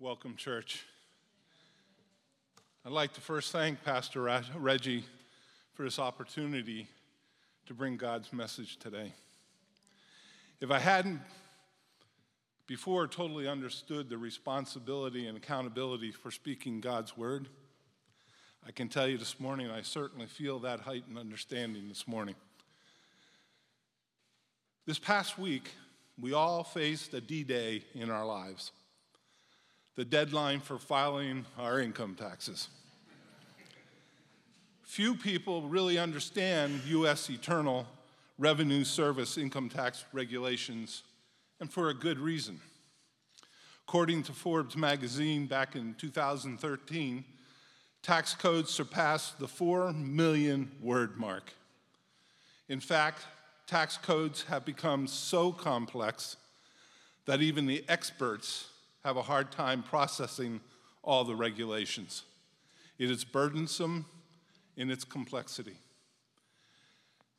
Welcome, church. I'd like to first thank Pastor Reggie for this opportunity to bring God's message today. If I hadn't before totally understood the responsibility and accountability for speaking God's word, I can tell you this morning I certainly feel that heightened understanding this morning. This past week, we all faced a D Day in our lives the deadline for filing our income taxes. Few people really understand U.S. Internal Revenue Service income tax regulations, and for a good reason. According to Forbes magazine back in 2013, tax codes surpassed the 4 million word mark. In fact, tax codes have become so complex that even the experts have a hard time processing all the regulations. It is burdensome in its complexity.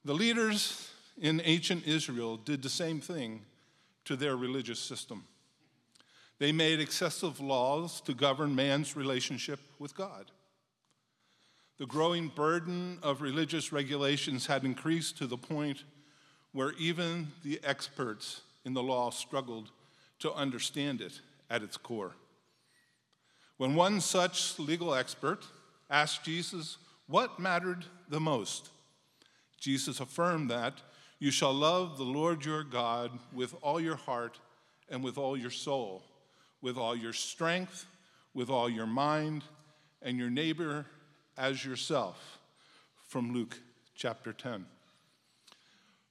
The leaders in ancient Israel did the same thing to their religious system. They made excessive laws to govern man's relationship with God. The growing burden of religious regulations had increased to the point where even the experts in the law struggled to understand it at its core. When one such legal expert asked Jesus what mattered the most, Jesus affirmed that you shall love the Lord your God with all your heart and with all your soul, with all your strength, with all your mind, and your neighbor as yourself. From Luke chapter 10.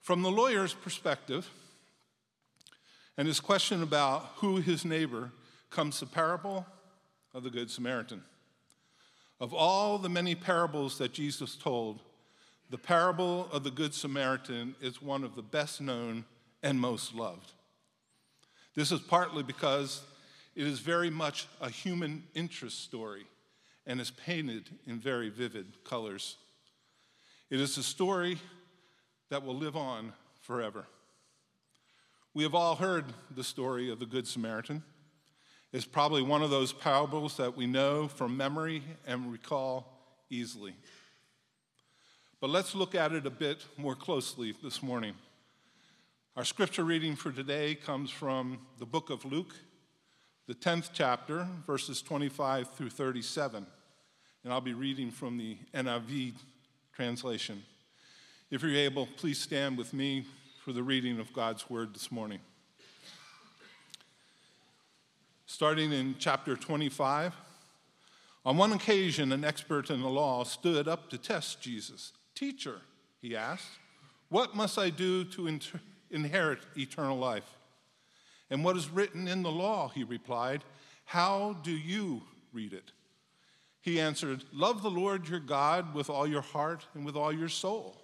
From the lawyer's perspective, and his question about who his neighbor comes the parable of the Good Samaritan. Of all the many parables that Jesus told, the parable of the Good Samaritan is one of the best known and most loved. This is partly because it is very much a human interest story and is painted in very vivid colors. It is a story that will live on forever. We have all heard the story of the Good Samaritan. It's probably one of those parables that we know from memory and recall easily. But let's look at it a bit more closely this morning. Our scripture reading for today comes from the book of Luke, the 10th chapter, verses 25 through 37. And I'll be reading from the NIV translation. If you're able, please stand with me for the reading of God's word this morning. Starting in chapter 25, on one occasion, an expert in the law stood up to test Jesus. Teacher, he asked, what must I do to inter- inherit eternal life? And what is written in the law? He replied, How do you read it? He answered, Love the Lord your God with all your heart and with all your soul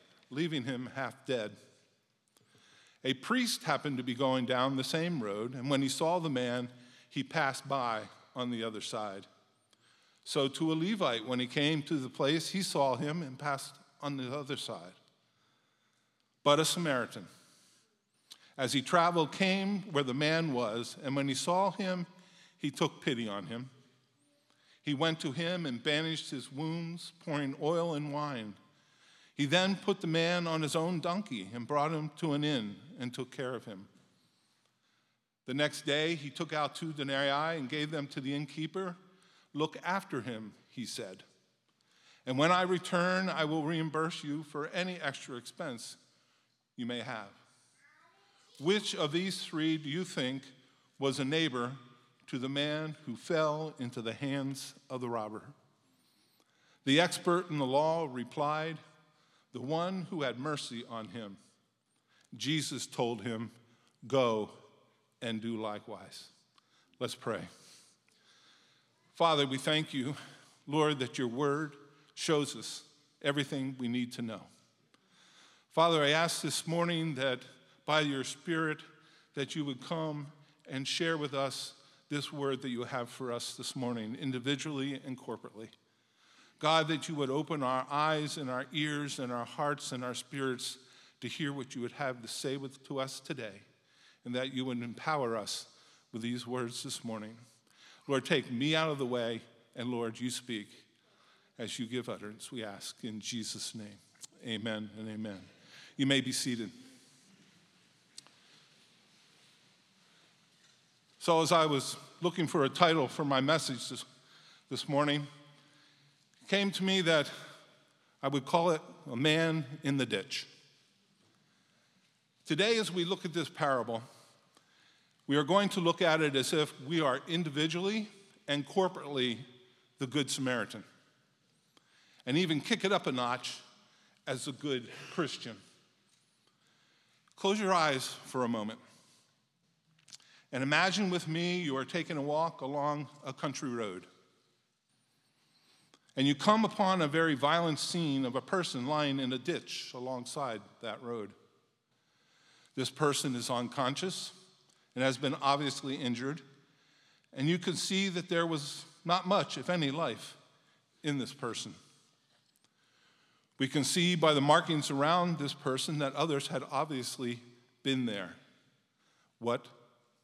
leaving him half dead. A priest happened to be going down the same road, and when he saw the man, he passed by on the other side. So, to a Levite, when he came to the place, he saw him and passed on the other side. But a Samaritan, as he traveled, came where the man was, and when he saw him, he took pity on him. He went to him and bandaged his wounds, pouring oil and wine. He then put the man on his own donkey and brought him to an inn and took care of him. The next day, he took out two denarii and gave them to the innkeeper. Look after him, he said. And when I return, I will reimburse you for any extra expense you may have. Which of these three do you think was a neighbor to the man who fell into the hands of the robber? The expert in the law replied, the one who had mercy on him. Jesus told him, Go and do likewise. Let's pray. Father, we thank you, Lord, that your word shows us everything we need to know. Father, I ask this morning that by your Spirit, that you would come and share with us this word that you have for us this morning, individually and corporately. God, that you would open our eyes and our ears and our hearts and our spirits to hear what you would have to say with, to us today, and that you would empower us with these words this morning. Lord, take me out of the way, and Lord, you speak as you give utterance, we ask in Jesus' name. Amen and amen. You may be seated. So, as I was looking for a title for my message this, this morning, came to me that I would call it A Man in the Ditch. Today, as we look at this parable, we are going to look at it as if we are individually and corporately the Good Samaritan, and even kick it up a notch as a good Christian. Close your eyes for a moment. And imagine with me you are taking a walk along a country road. And you come upon a very violent scene of a person lying in a ditch alongside that road. This person is unconscious and has been obviously injured. And you can see that there was not much, if any, life in this person. We can see by the markings around this person that others had obviously been there. What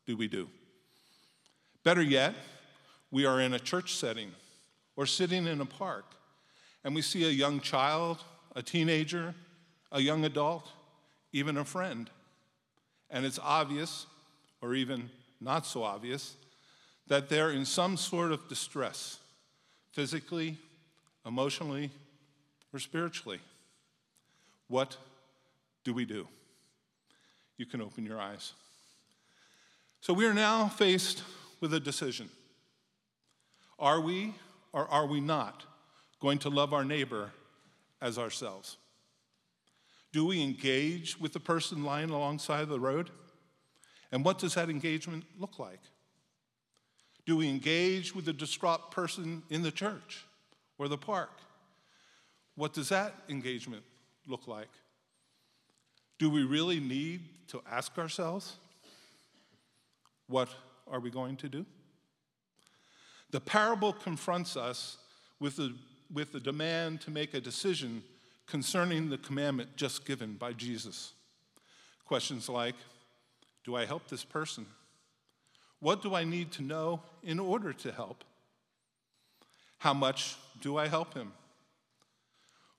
do we do? Better yet, we are in a church setting or sitting in a park and we see a young child, a teenager, a young adult, even a friend. And it's obvious, or even not so obvious, that they're in some sort of distress, physically, emotionally, or spiritually. What do we do? You can open your eyes. So we are now faced with a decision. Are we or are we not going to love our neighbor as ourselves? Do we engage with the person lying alongside the road? And what does that engagement look like? Do we engage with the distraught person in the church or the park? What does that engagement look like? Do we really need to ask ourselves what are we going to do? The parable confronts us with the, with the demand to make a decision concerning the commandment just given by Jesus. Questions like Do I help this person? What do I need to know in order to help? How much do I help him?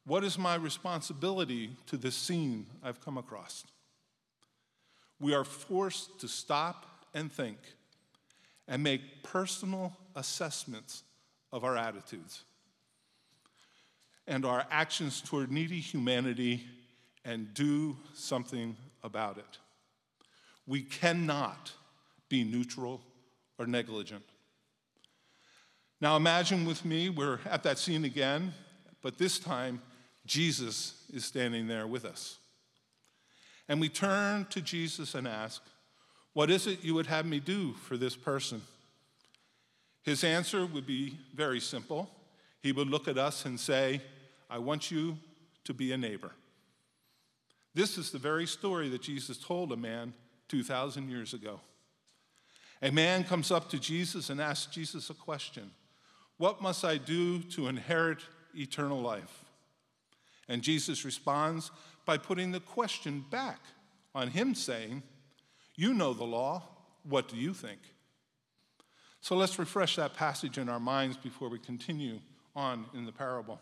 What is my responsibility to this scene I've come across? We are forced to stop and think and make personal assessments of our attitudes and our actions toward needy humanity and do something about it. We cannot be neutral or negligent. Now imagine with me, we're at that scene again, but this time Jesus is standing there with us. And we turn to Jesus and ask, what is it you would have me do for this person? His answer would be very simple. He would look at us and say, I want you to be a neighbor. This is the very story that Jesus told a man 2,000 years ago. A man comes up to Jesus and asks Jesus a question What must I do to inherit eternal life? And Jesus responds by putting the question back on him, saying, you know the law. What do you think? So let's refresh that passage in our minds before we continue on in the parable.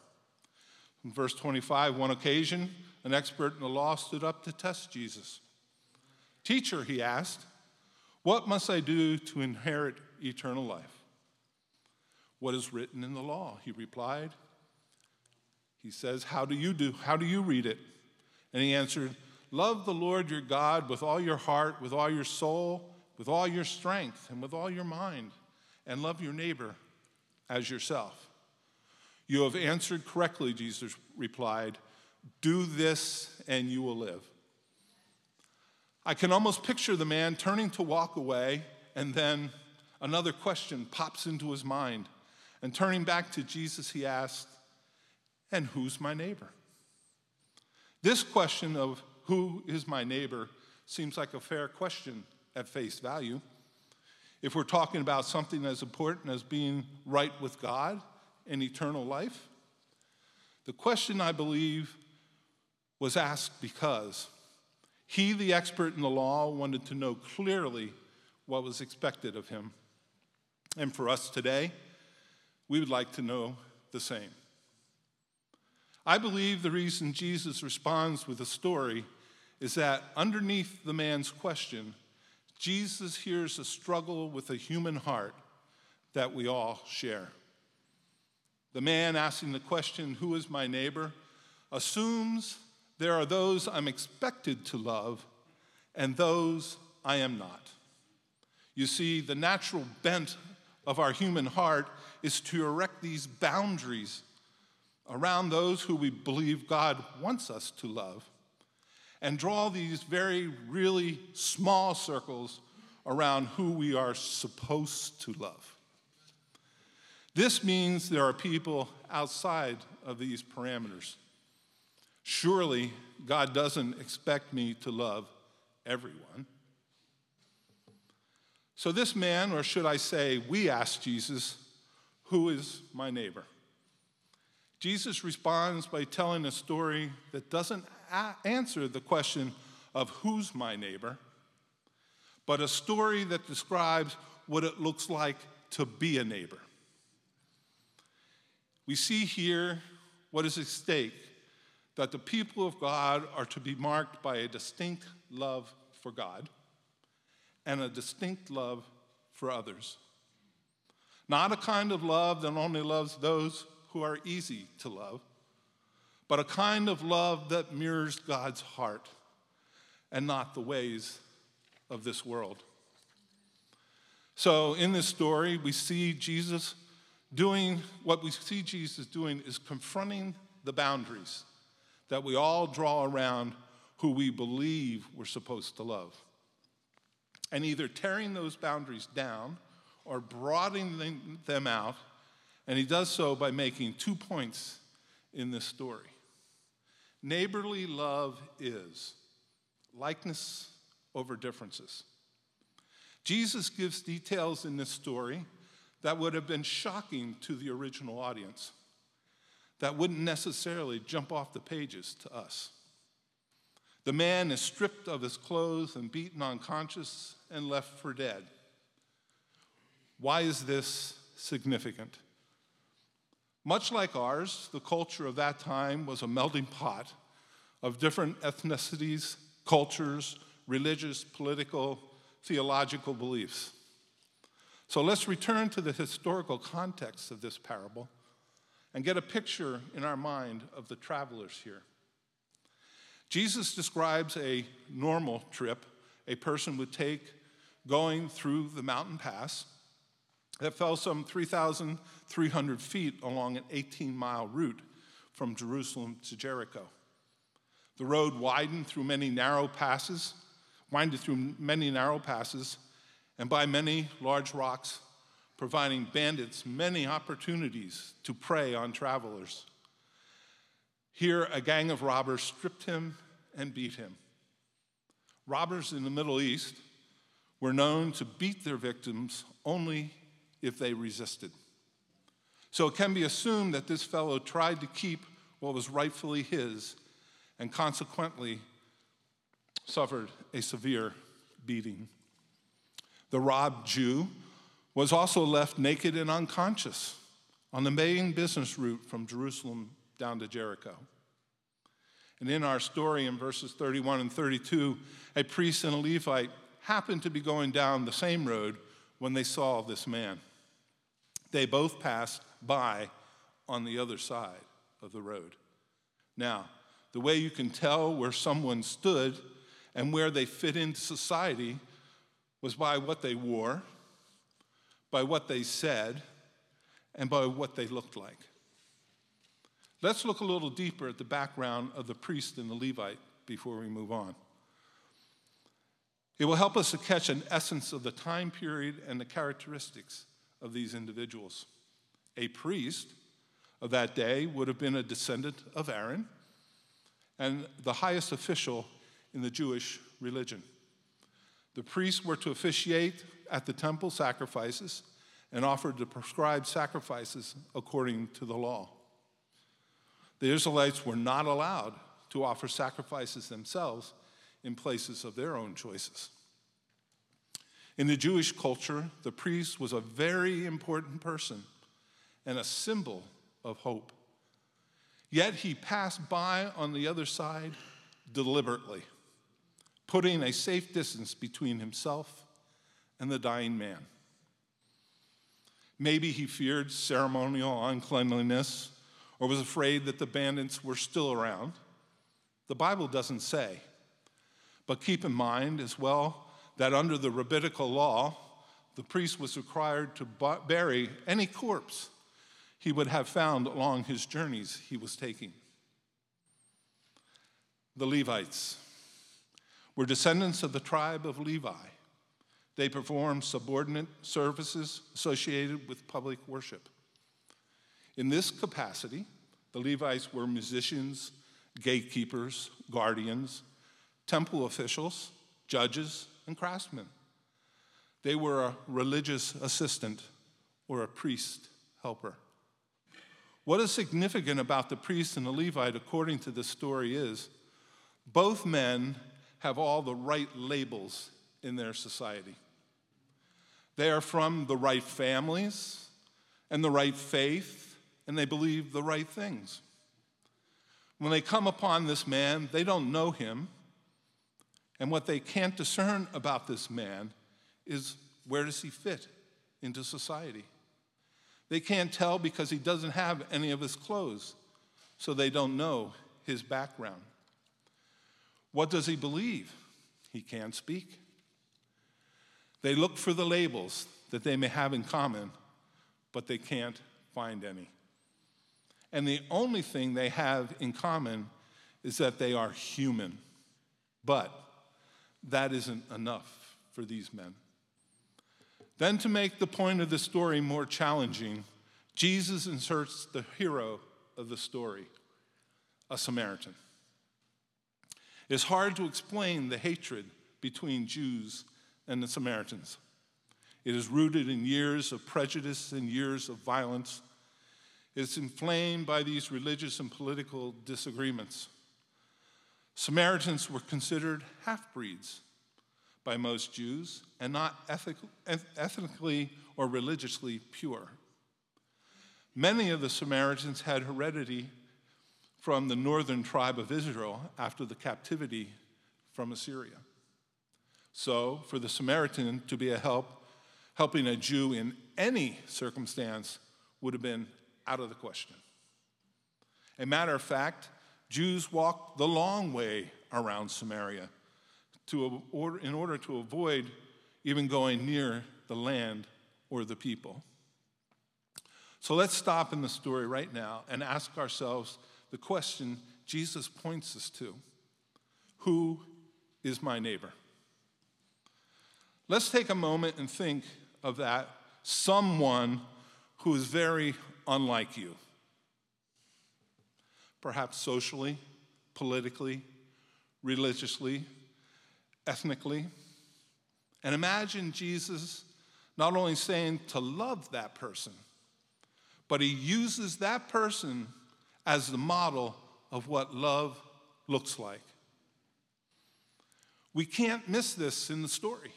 In verse 25, one occasion, an expert in the law stood up to test Jesus. Teacher, he asked, what must I do to inherit eternal life? What is written in the law? He replied. He says, How do you do? How do you read it? And he answered, Love the Lord your God with all your heart, with all your soul, with all your strength, and with all your mind, and love your neighbor as yourself. You have answered correctly, Jesus replied. Do this and you will live. I can almost picture the man turning to walk away, and then another question pops into his mind And turning back to Jesus, he asked, And who's my neighbor? This question of who is my neighbor seems like a fair question at face value. If we're talking about something as important as being right with God and eternal life, the question, I believe, was asked because he, the expert in the law, wanted to know clearly what was expected of him. And for us today, we would like to know the same. I believe the reason Jesus responds with a story is that underneath the man's question, Jesus hears a struggle with a human heart that we all share. The man asking the question, Who is my neighbor? assumes there are those I'm expected to love and those I am not. You see, the natural bent of our human heart is to erect these boundaries around those who we believe God wants us to love and draw these very, really small circles around who we are supposed to love. This means there are people outside of these parameters. Surely God doesn't expect me to love everyone. So, this man, or should I say, we asked Jesus, Who is my neighbor? Jesus responds by telling a story that doesn't answer the question of who's my neighbor, but a story that describes what it looks like to be a neighbor. We see here what is at stake that the people of God are to be marked by a distinct love for God and a distinct love for others. Not a kind of love that only loves those who are easy to love, but a kind of love that mirrors God's heart and not the ways of this world. So, in this story, we see Jesus doing what we see Jesus doing is confronting the boundaries that we all draw around who we believe we're supposed to love and either tearing those boundaries down or broadening them out. And he does so by making two points in this story. Neighborly love is likeness over differences. Jesus gives details in this story that would have been shocking to the original audience, that wouldn't necessarily jump off the pages to us. The man is stripped of his clothes and beaten unconscious and left for dead. Why is this significant? Much like ours, the culture of that time was a melting pot of different ethnicities, cultures, religious, political, theological beliefs. So let's return to the historical context of this parable and get a picture in our mind of the travelers here. Jesus describes a normal trip a person would take going through the mountain pass that fell some 3,300 feet along an 18 mile route from Jerusalem to Jericho. The road widened through many narrow passes, winded through many narrow passes, and by many large rocks, providing bandits many opportunities to prey on travelers. Here, a gang of robbers stripped him and beat him. Robbers in the Middle East were known to beat their victims only if they resisted. So it can be assumed that this fellow tried to keep what was rightfully his and consequently suffered a severe beating. The robbed Jew was also left naked and unconscious on the main business route from Jerusalem down to Jericho. And in our story in verses 31 and 32, a priest and a Levite happened to be going down the same road when they saw this man. They both passed by on the other side of the road. Now, the way you can tell where someone stood and where they fit into society was by what they wore, by what they said, and by what they looked like. Let's look a little deeper at the background of the priest and the Levite before we move on. It will help us to catch an essence of the time period and the characteristics of these individuals. A priest of that day would have been a descendant of Aaron and the highest official in the Jewish religion. The priests were to officiate at the temple sacrifices and offered the prescribed sacrifices according to the law. The Israelites were not allowed to offer sacrifices themselves in places of their own choices. In the Jewish culture, the priest was a very important person and a symbol of hope. Yet he passed by on the other side deliberately, putting a safe distance between himself and the dying man. Maybe he feared ceremonial uncleanliness or was afraid that the bandits were still around. The Bible doesn't say. But keep in mind as well that under the rabbinical law, the priest was required to bury any corpse he would have found along his journeys he was taking. The Levites were descendants of the tribe of Levi. They performed subordinate services associated with public worship. In this capacity, the Levites were musicians, gatekeepers, guardians, temple officials, judges, and craftsmen. They were a religious assistant or a priest helper. What is significant about the priest and the Levite, according to this story, is both men have all the right labels in their society. They are from the right families and the right faith, and they believe the right things. When they come upon this man, they don't know him, and what they can't discern about this man is where does he fit into society? They can't tell because he doesn't have any of his clothes, so they don't know his background. What does he believe? He can't speak. They look for the labels that they may have in common, but they can't find any. And the only thing they have in common is that they are human. But that isn't enough for these men. Then, to make the point of the story more challenging, Jesus inserts the hero of the story, a Samaritan. It's hard to explain the hatred between Jews and the Samaritans. It is rooted in years of prejudice and years of violence. It's inflamed by these religious and political disagreements. Samaritans were considered half breeds by most Jews and not ethnically or religiously pure. Many of the Samaritans had heredity from the northern tribe of Israel after the captivity from Assyria. So, for the Samaritan to be a help, helping a Jew in any circumstance would have been out of the question. A matter of fact, Jews walked the long way around Samaria to, in order to avoid even going near the land or the people. So let's stop in the story right now and ask ourselves the question Jesus points us to Who is my neighbor? Let's take a moment and think of that someone who is very unlike you. Perhaps socially, politically, religiously, ethnically. And imagine Jesus not only saying to love that person, but he uses that person as the model of what love looks like. We can't miss this in the story.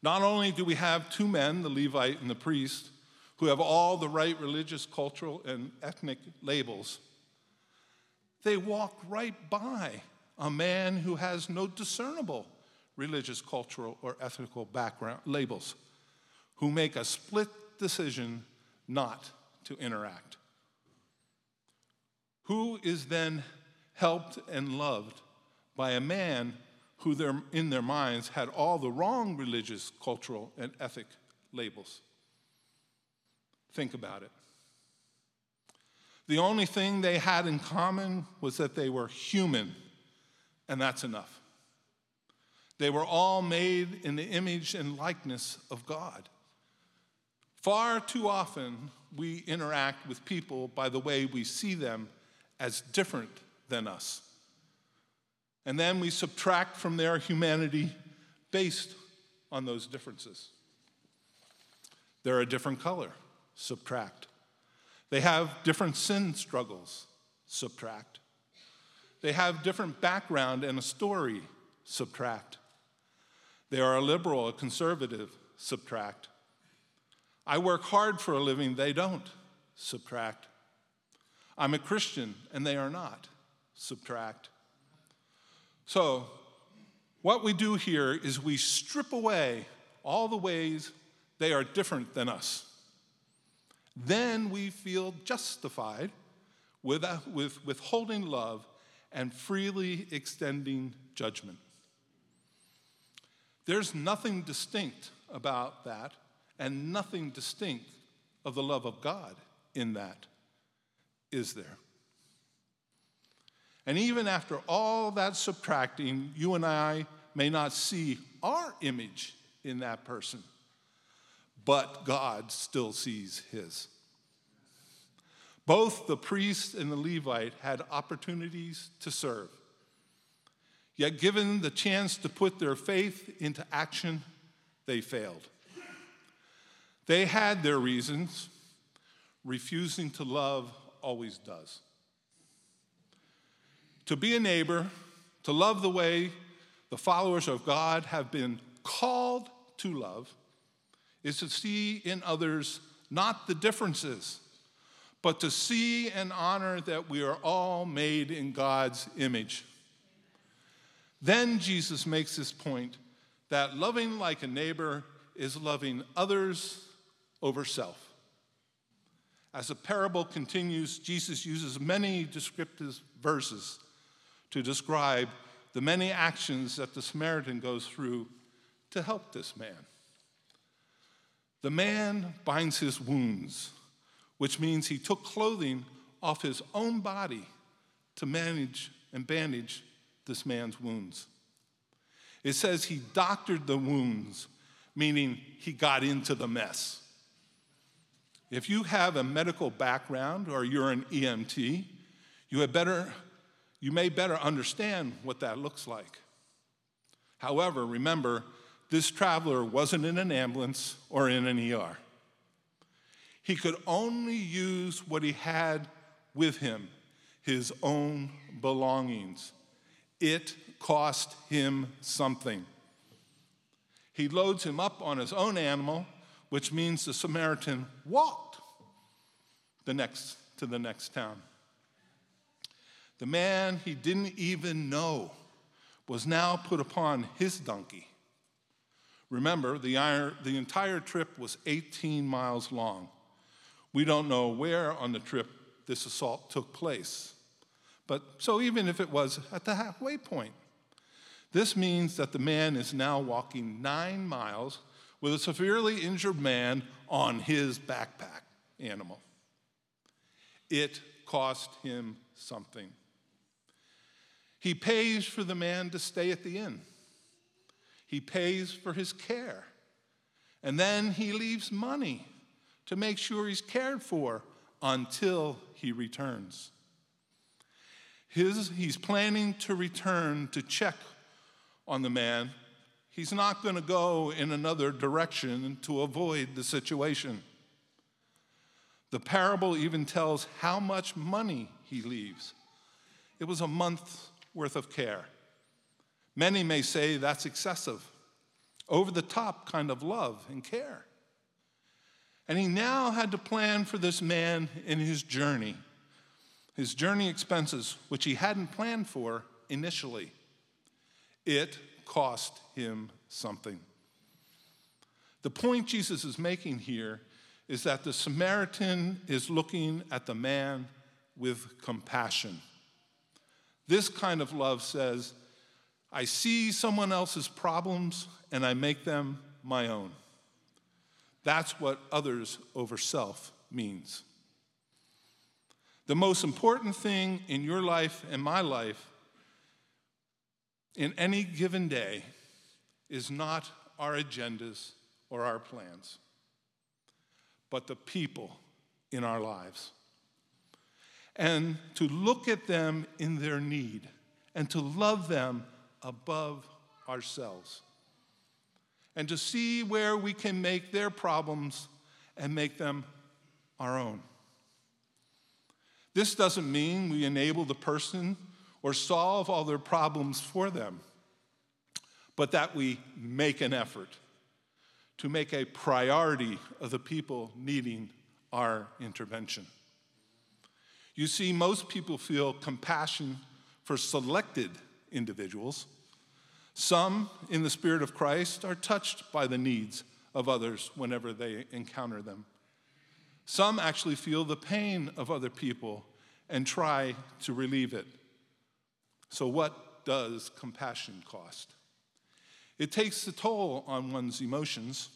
Not only do we have two men, the Levite and the priest, who have all the right religious, cultural, and ethnic labels, they walk right by a man who has no discernible religious, cultural, or ethnical background labels, who make a split decision not to interact. Who is then helped and loved by a man who, in their minds, had all the wrong religious, cultural, and ethic labels? Think about it. The only thing they had in common was that they were human and that's enough. They were all made in the image and likeness of God. Far too often, we interact with people by the way we see them as different than us. And then we subtract from their humanity based on those differences. They're a different color, subtract. They have different sin struggles, subtract. They have different background and a story, subtract. They are a liberal, a conservative, subtract. I work hard for a living, they don't, subtract. I'm a Christian and they are not, subtract. So, what we do here is we strip away all the ways they are different than us. Then we feel justified with, uh, with withholding love and freely extending judgment. There's nothing distinct about that, and nothing distinct of the love of God in that, is there? And even after all that subtracting, you and I may not see our image in that person, but God still sees his. Both the priest and the Levite had opportunities to serve. Yet, given the chance to put their faith into action, they failed. They had their reasons. Refusing to love always does. To be a neighbor, to love the way the followers of God have been called to love, is to see in others not the differences, but to see and honor that we are all made in God's image. Then Jesus makes this point that loving like a neighbor is loving others over self. As the parable continues, Jesus uses many descriptive verses to describe the many actions that the Samaritan goes through to help this man. The man binds his wounds, which means he took clothing off his own body to manage and bandage this man's wounds. It says he doctored the wounds, meaning he got into the mess. If you have a medical background or you're an EMT, you, had better, you may better understand what that looks like. However, remember, this traveler wasn't in an ambulance or in an ER. He could only use what he had with him, his own belongings. It cost him something. He loads him up on his own animal, which means the Samaritan walked the next, to the next town. The man he didn't even know was now put upon his donkey. Remember, the, the entire trip was 18 miles long. We don't know where on the trip this assault took place. But so even if it was at the halfway point, this means that the man is now walking nine miles with a severely injured man on his backpack animal. It cost him something. He pays for the man to stay at the inn. He pays for his care. And then he leaves money to make sure he's cared for until he returns. His, he's planning to return to check on the man He's not going to go in another direction to avoid the situation. The parable even tells how much money he leaves. It was a month's worth of care. Many may say that's excessive, over the top kind of love and care. And he now had to plan for this man in his journey, his journey expenses, which he hadn't planned for initially. It cost him something. The point Jesus is making here is that the Samaritan is looking at the man with compassion. This kind of love says, I see someone else's problems and I make them my own. That's what others over self means. The most important thing in your life and my life in any given day is not our agendas or our plans, but the people in our lives. And to look at them in their need and to love them above ourselves. And to see where we can make their problems and make them our own. This doesn't mean we enable the person or solve all their problems for them, but that we make an effort to make a priority of the people needing our intervention. You see, most people feel compassion for selected individuals. Some, in the Spirit of Christ, are touched by the needs of others whenever they encounter them. Some actually feel the pain of other people and try to relieve it. So, what does compassion cost? It takes a toll on one's emotions.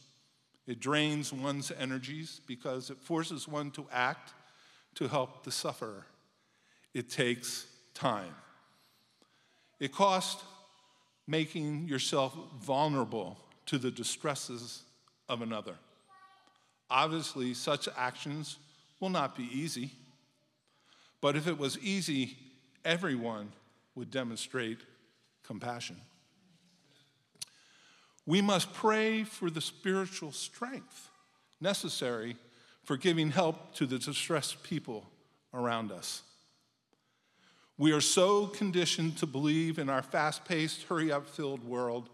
It drains one's energies because it forces one to act to help the sufferer. It takes time. It costs making yourself vulnerable to the distresses of another. Obviously, such actions will not be easy, but if it was easy, everyone would demonstrate compassion. We must pray for the spiritual strength necessary for giving help to the distressed people around us. We are so conditioned to believe in our fast paced, hurry up filled world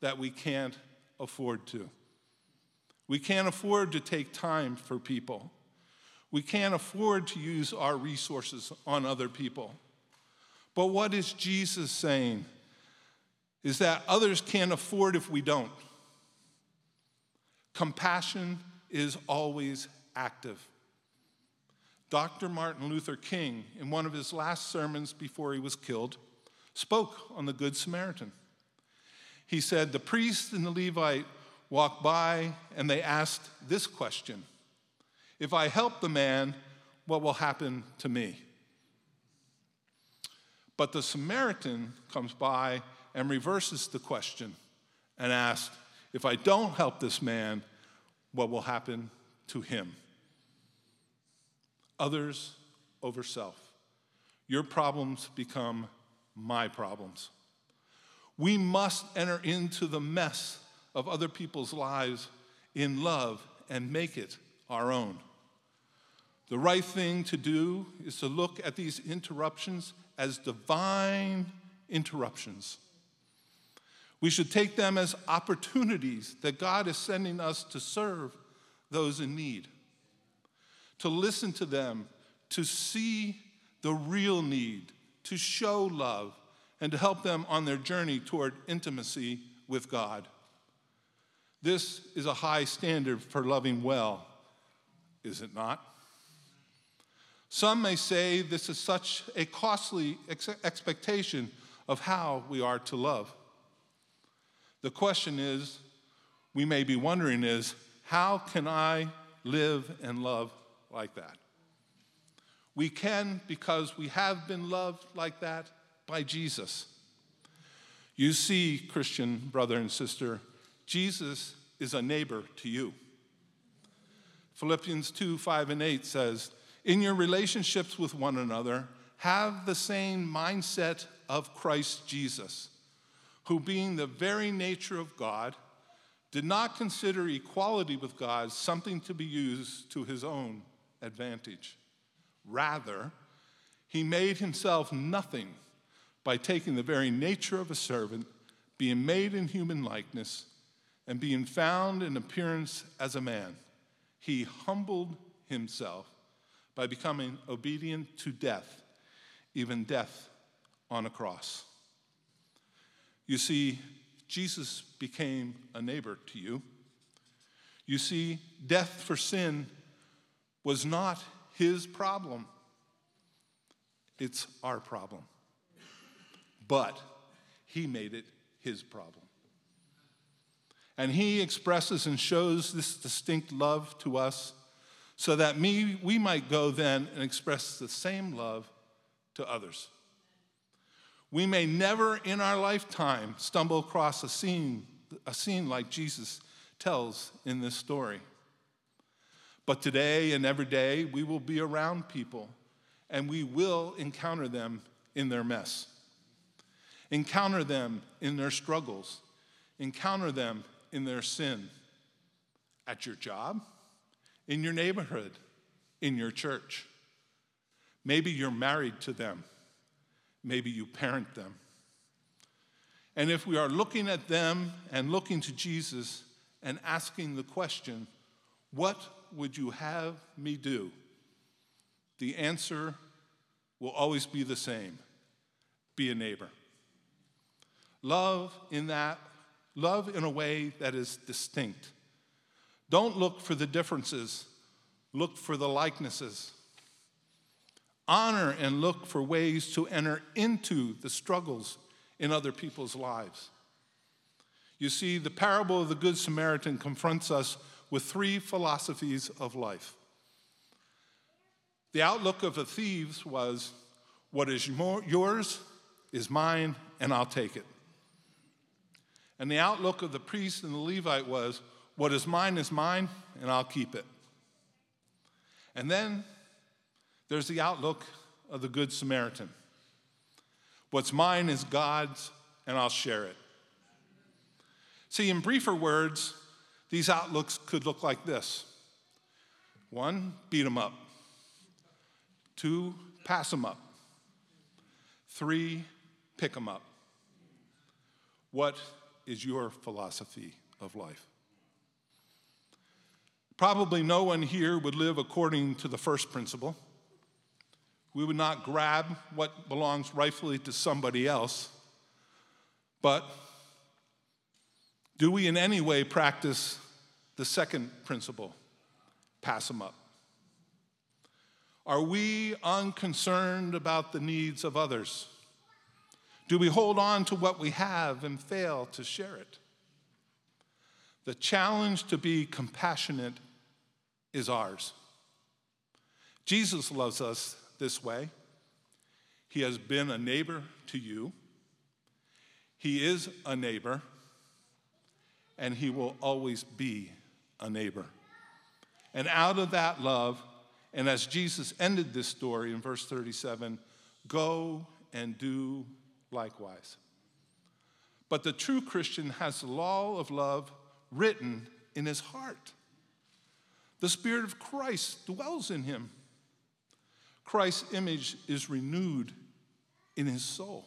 that we can't afford to. We can't afford to take time for people. We can't afford to use our resources on other people. But what is Jesus saying? Is that others can't afford if we don't. Compassion is always active. Dr. Martin Luther King, in one of his last sermons before he was killed, spoke on the Good Samaritan. He said, The priest and the Levite walked by and they asked this question If I help the man, what will happen to me? But the Samaritan comes by and reverses the question and asks, If I don't help this man, what will happen to him? Others over self. Your problems become my problems. We must enter into the mess of other people's lives in love and make it our own. The right thing to do is to look at these interruptions as divine interruptions. We should take them as opportunities that God is sending us to serve those in need, to listen to them, to see the real need, to show love, and to help them on their journey toward intimacy with God. This is a high standard for loving well, is it not? Some may say this is such a costly ex- expectation of how we are to love. The question is, we may be wondering is, how can I live and love like that? We can because we have been loved like that by Jesus. You see, Christian brother and sister, Jesus is a neighbor to you. Philippians 2 5 and 8 says, in your relationships with one another, have the same mindset of Christ Jesus, who, being the very nature of God, did not consider equality with God something to be used to his own advantage. Rather, he made himself nothing by taking the very nature of a servant, being made in human likeness, and being found in appearance as a man. He humbled himself by becoming obedient to death, even death on a cross. You see, Jesus became a neighbor to you. You see, death for sin was not his problem, it's our problem. But he made it his problem. And he expresses and shows this distinct love to us so that me, we might go then and express the same love to others. We may never in our lifetime stumble across a scene, a scene like Jesus tells in this story. But today and every day, we will be around people and we will encounter them in their mess, encounter them in their struggles, encounter them in their sin at your job, in your neighborhood, in your church. Maybe you're married to them. Maybe you parent them. And if we are looking at them and looking to Jesus and asking the question, What would you have me do? The answer will always be the same be a neighbor. Love in that, love in a way that is distinct. Don't look for the differences, look for the likenesses. Honor and look for ways to enter into the struggles in other people's lives. You see, the parable of the Good Samaritan confronts us with three philosophies of life. The outlook of the thieves was what is yours is mine, and I'll take it. And the outlook of the priest and the Levite was what is mine is mine, and I'll keep it. And then there's the outlook of the Good Samaritan. What's mine is God's, and I'll share it. See, in briefer words, these outlooks could look like this one, beat them up, two, pass them up, three, pick them up. What is your philosophy of life? Probably no one here would live according to the first principle we would not grab what belongs rightfully to somebody else. But do we in any way practice the second principle? Pass them up. Are we unconcerned about the needs of others? Do we hold on to what we have and fail to share it? The challenge to be compassionate is ours. Jesus loves us this way. He has been a neighbor to you. He is a neighbor, and he will always be a neighbor. And out of that love, and as Jesus ended this story in verse 37, go and do likewise. But the true Christian has the law of love written in his heart. The Spirit of Christ dwells in him. Christ's image is renewed in his soul.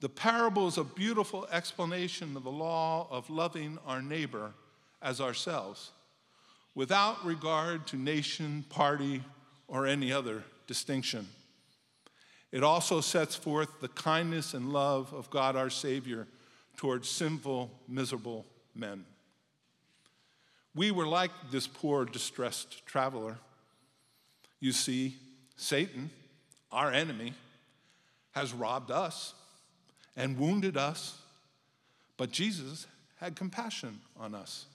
The parable is a beautiful explanation of the law of loving our neighbor as ourselves, without regard to nation, party, or any other distinction. It also sets forth the kindness and love of God our Savior towards sinful, miserable men. We were like this poor, distressed traveler. You see, Satan, our enemy, has robbed us and wounded us, but Jesus had compassion on us.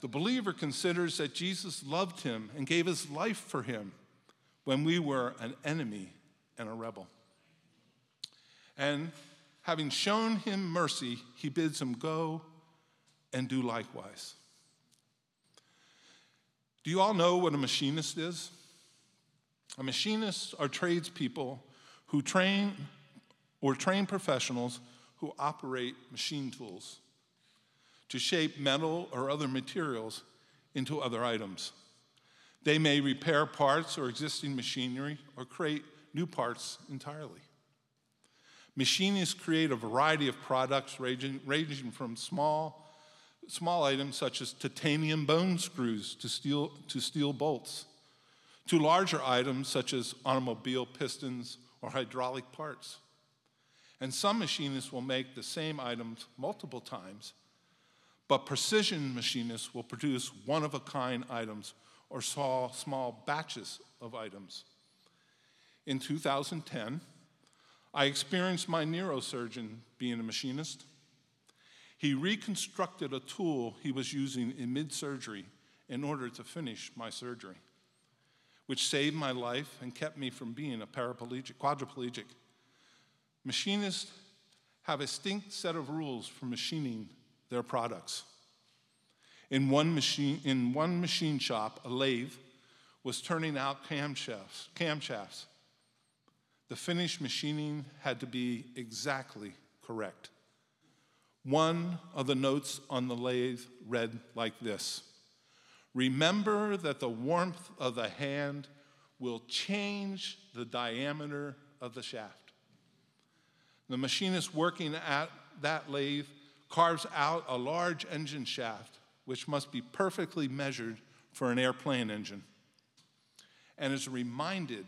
The believer considers that Jesus loved him and gave his life for him when we were an enemy and a rebel. And having shown him mercy, he bids him go and do likewise. Do you all know what a machinist is? A machinist are tradespeople who train or train professionals who operate machine tools to shape metal or other materials into other items. They may repair parts or existing machinery or create new parts entirely. Machinists create a variety of products ranging, ranging from small small items such as titanium bone screws to steel, to steel bolts, to larger items such as automobile pistons or hydraulic parts. And some machinists will make the same items multiple times, but precision machinists will produce one of a kind items or small, small batches of items. In 2010, I experienced my neurosurgeon being a machinist. He reconstructed a tool he was using in mid surgery in order to finish my surgery, which saved my life and kept me from being a paraplegic, quadriplegic. Machinists have a distinct set of rules for machining their products. In one machine, in one machine shop, a lathe was turning out camshafts, camshafts. The finished machining had to be exactly correct. One of the notes on the lathe read like this Remember that the warmth of the hand will change the diameter of the shaft. The machinist working at that lathe carves out a large engine shaft, which must be perfectly measured for an airplane engine, and is reminded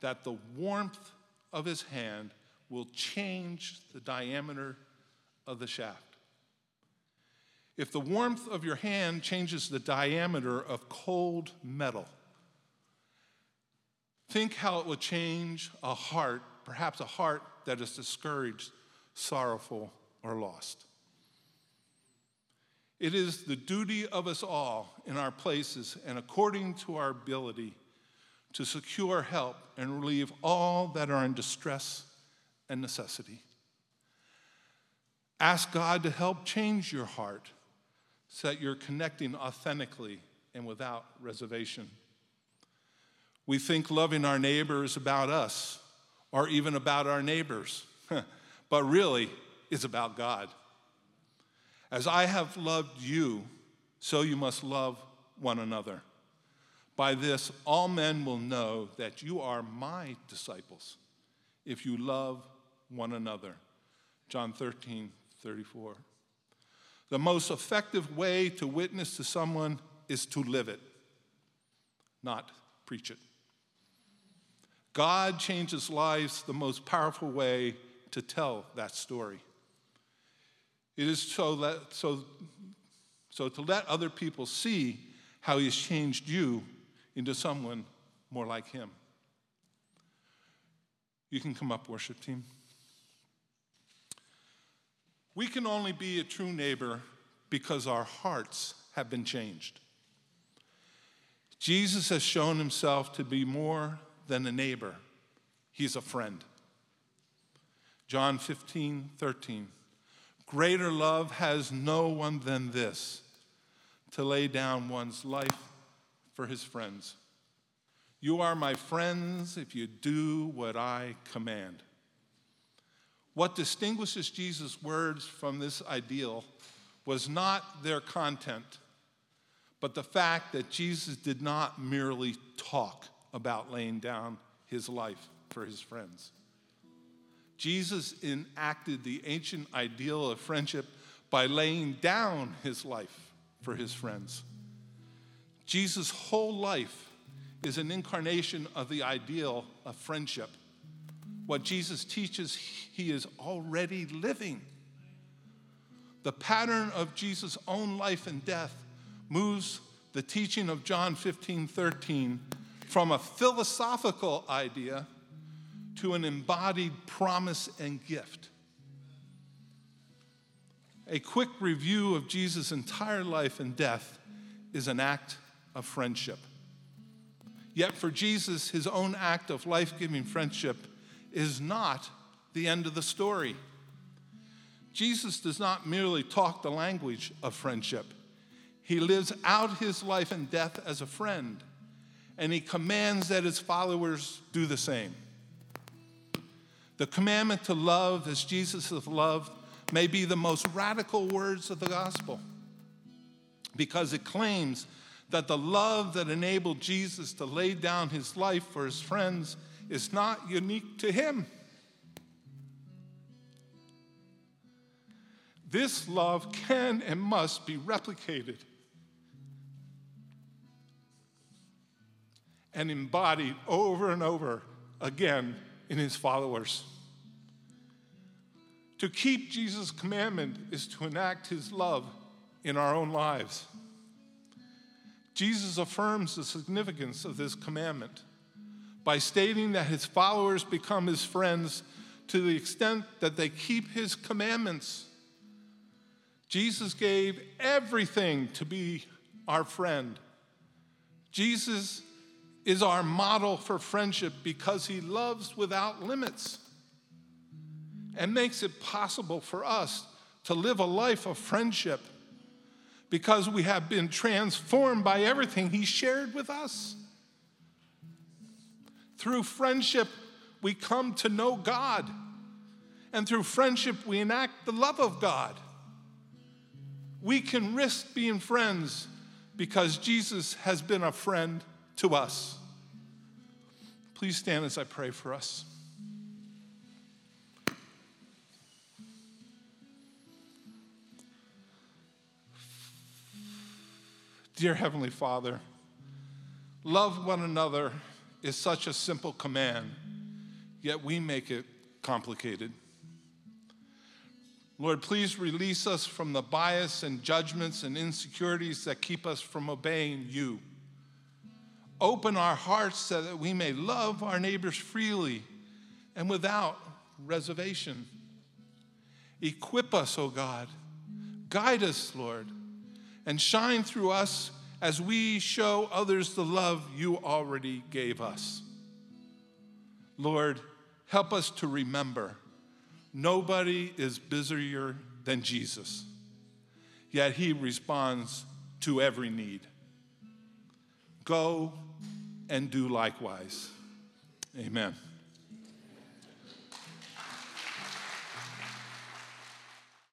that the warmth of his hand will change the diameter of the shaft. If the warmth of your hand changes the diameter of cold metal, think how it would change a heart, perhaps a heart that is discouraged, sorrowful, or lost. It is the duty of us all in our places and according to our ability to secure help and relieve all that are in distress and necessity. Ask God to help change your heart so that you're connecting authentically and without reservation. We think loving our neighbor is about us or even about our neighbors, but really, it's about God. As I have loved you, so you must love one another. By this, all men will know that you are my disciples if you love one another. John 13, 34. The most effective way to witness to someone is to live it, not preach it. God changes lives the most powerful way to tell that story. It is so, that, so, so to let other people see how He has changed you into someone more like Him. You can come up, worship team. We can only be a true neighbor because our hearts have been changed. Jesus has shown himself to be more than a neighbor, he's a friend. John 15, 13. Greater love has no one than this to lay down one's life for his friends. You are my friends if you do what I command. What distinguishes Jesus' words from this ideal was not their content, but the fact that Jesus did not merely talk about laying down his life for his friends. Jesus enacted the ancient ideal of friendship by laying down his life for his friends. Jesus' whole life is an incarnation of the ideal of friendship. What Jesus teaches, he is already living. The pattern of Jesus' own life and death moves the teaching of John 15 13 from a philosophical idea to an embodied promise and gift. A quick review of Jesus' entire life and death is an act of friendship. Yet for Jesus, his own act of life giving friendship is not the end of the story. Jesus does not merely talk the language of friendship, he lives out his life and death as a friend, and he commands that his followers do the same. The commandment to love as Jesus has loved may be the most radical words of the gospel because it claims that the love that enabled Jesus to lay down his life for his friends is not unique to him. This love can and must be replicated and embodied over and over again in his followers. To keep Jesus' commandment is to enact his love in our own lives. Jesus affirms the significance of this commandment by stating that his followers become his friends to the extent that they keep his commandments. Jesus gave everything to be our friend. Jesus is our model for friendship because he loves without limits and makes it possible for us to live a life of friendship because we have been transformed by everything He shared with us. Through friendship, we come to know God. And through friendship, we enact the love of God. We can risk being friends because Jesus has been a friend to us. Please stand as I pray for us. Dear Heavenly Father, love one another is such a simple command, yet we make it complicated. Lord, please release us from the bias and judgments and insecurities that keep us from obeying you. Open our hearts so that we may love our neighbors freely and without reservation. Equip us, O oh God. Guide us, Lord and shine through us as we show others the love you already gave us. Lord, help us to remember nobody is busier than Jesus, yet he responds to every need. Go and do likewise. Amen.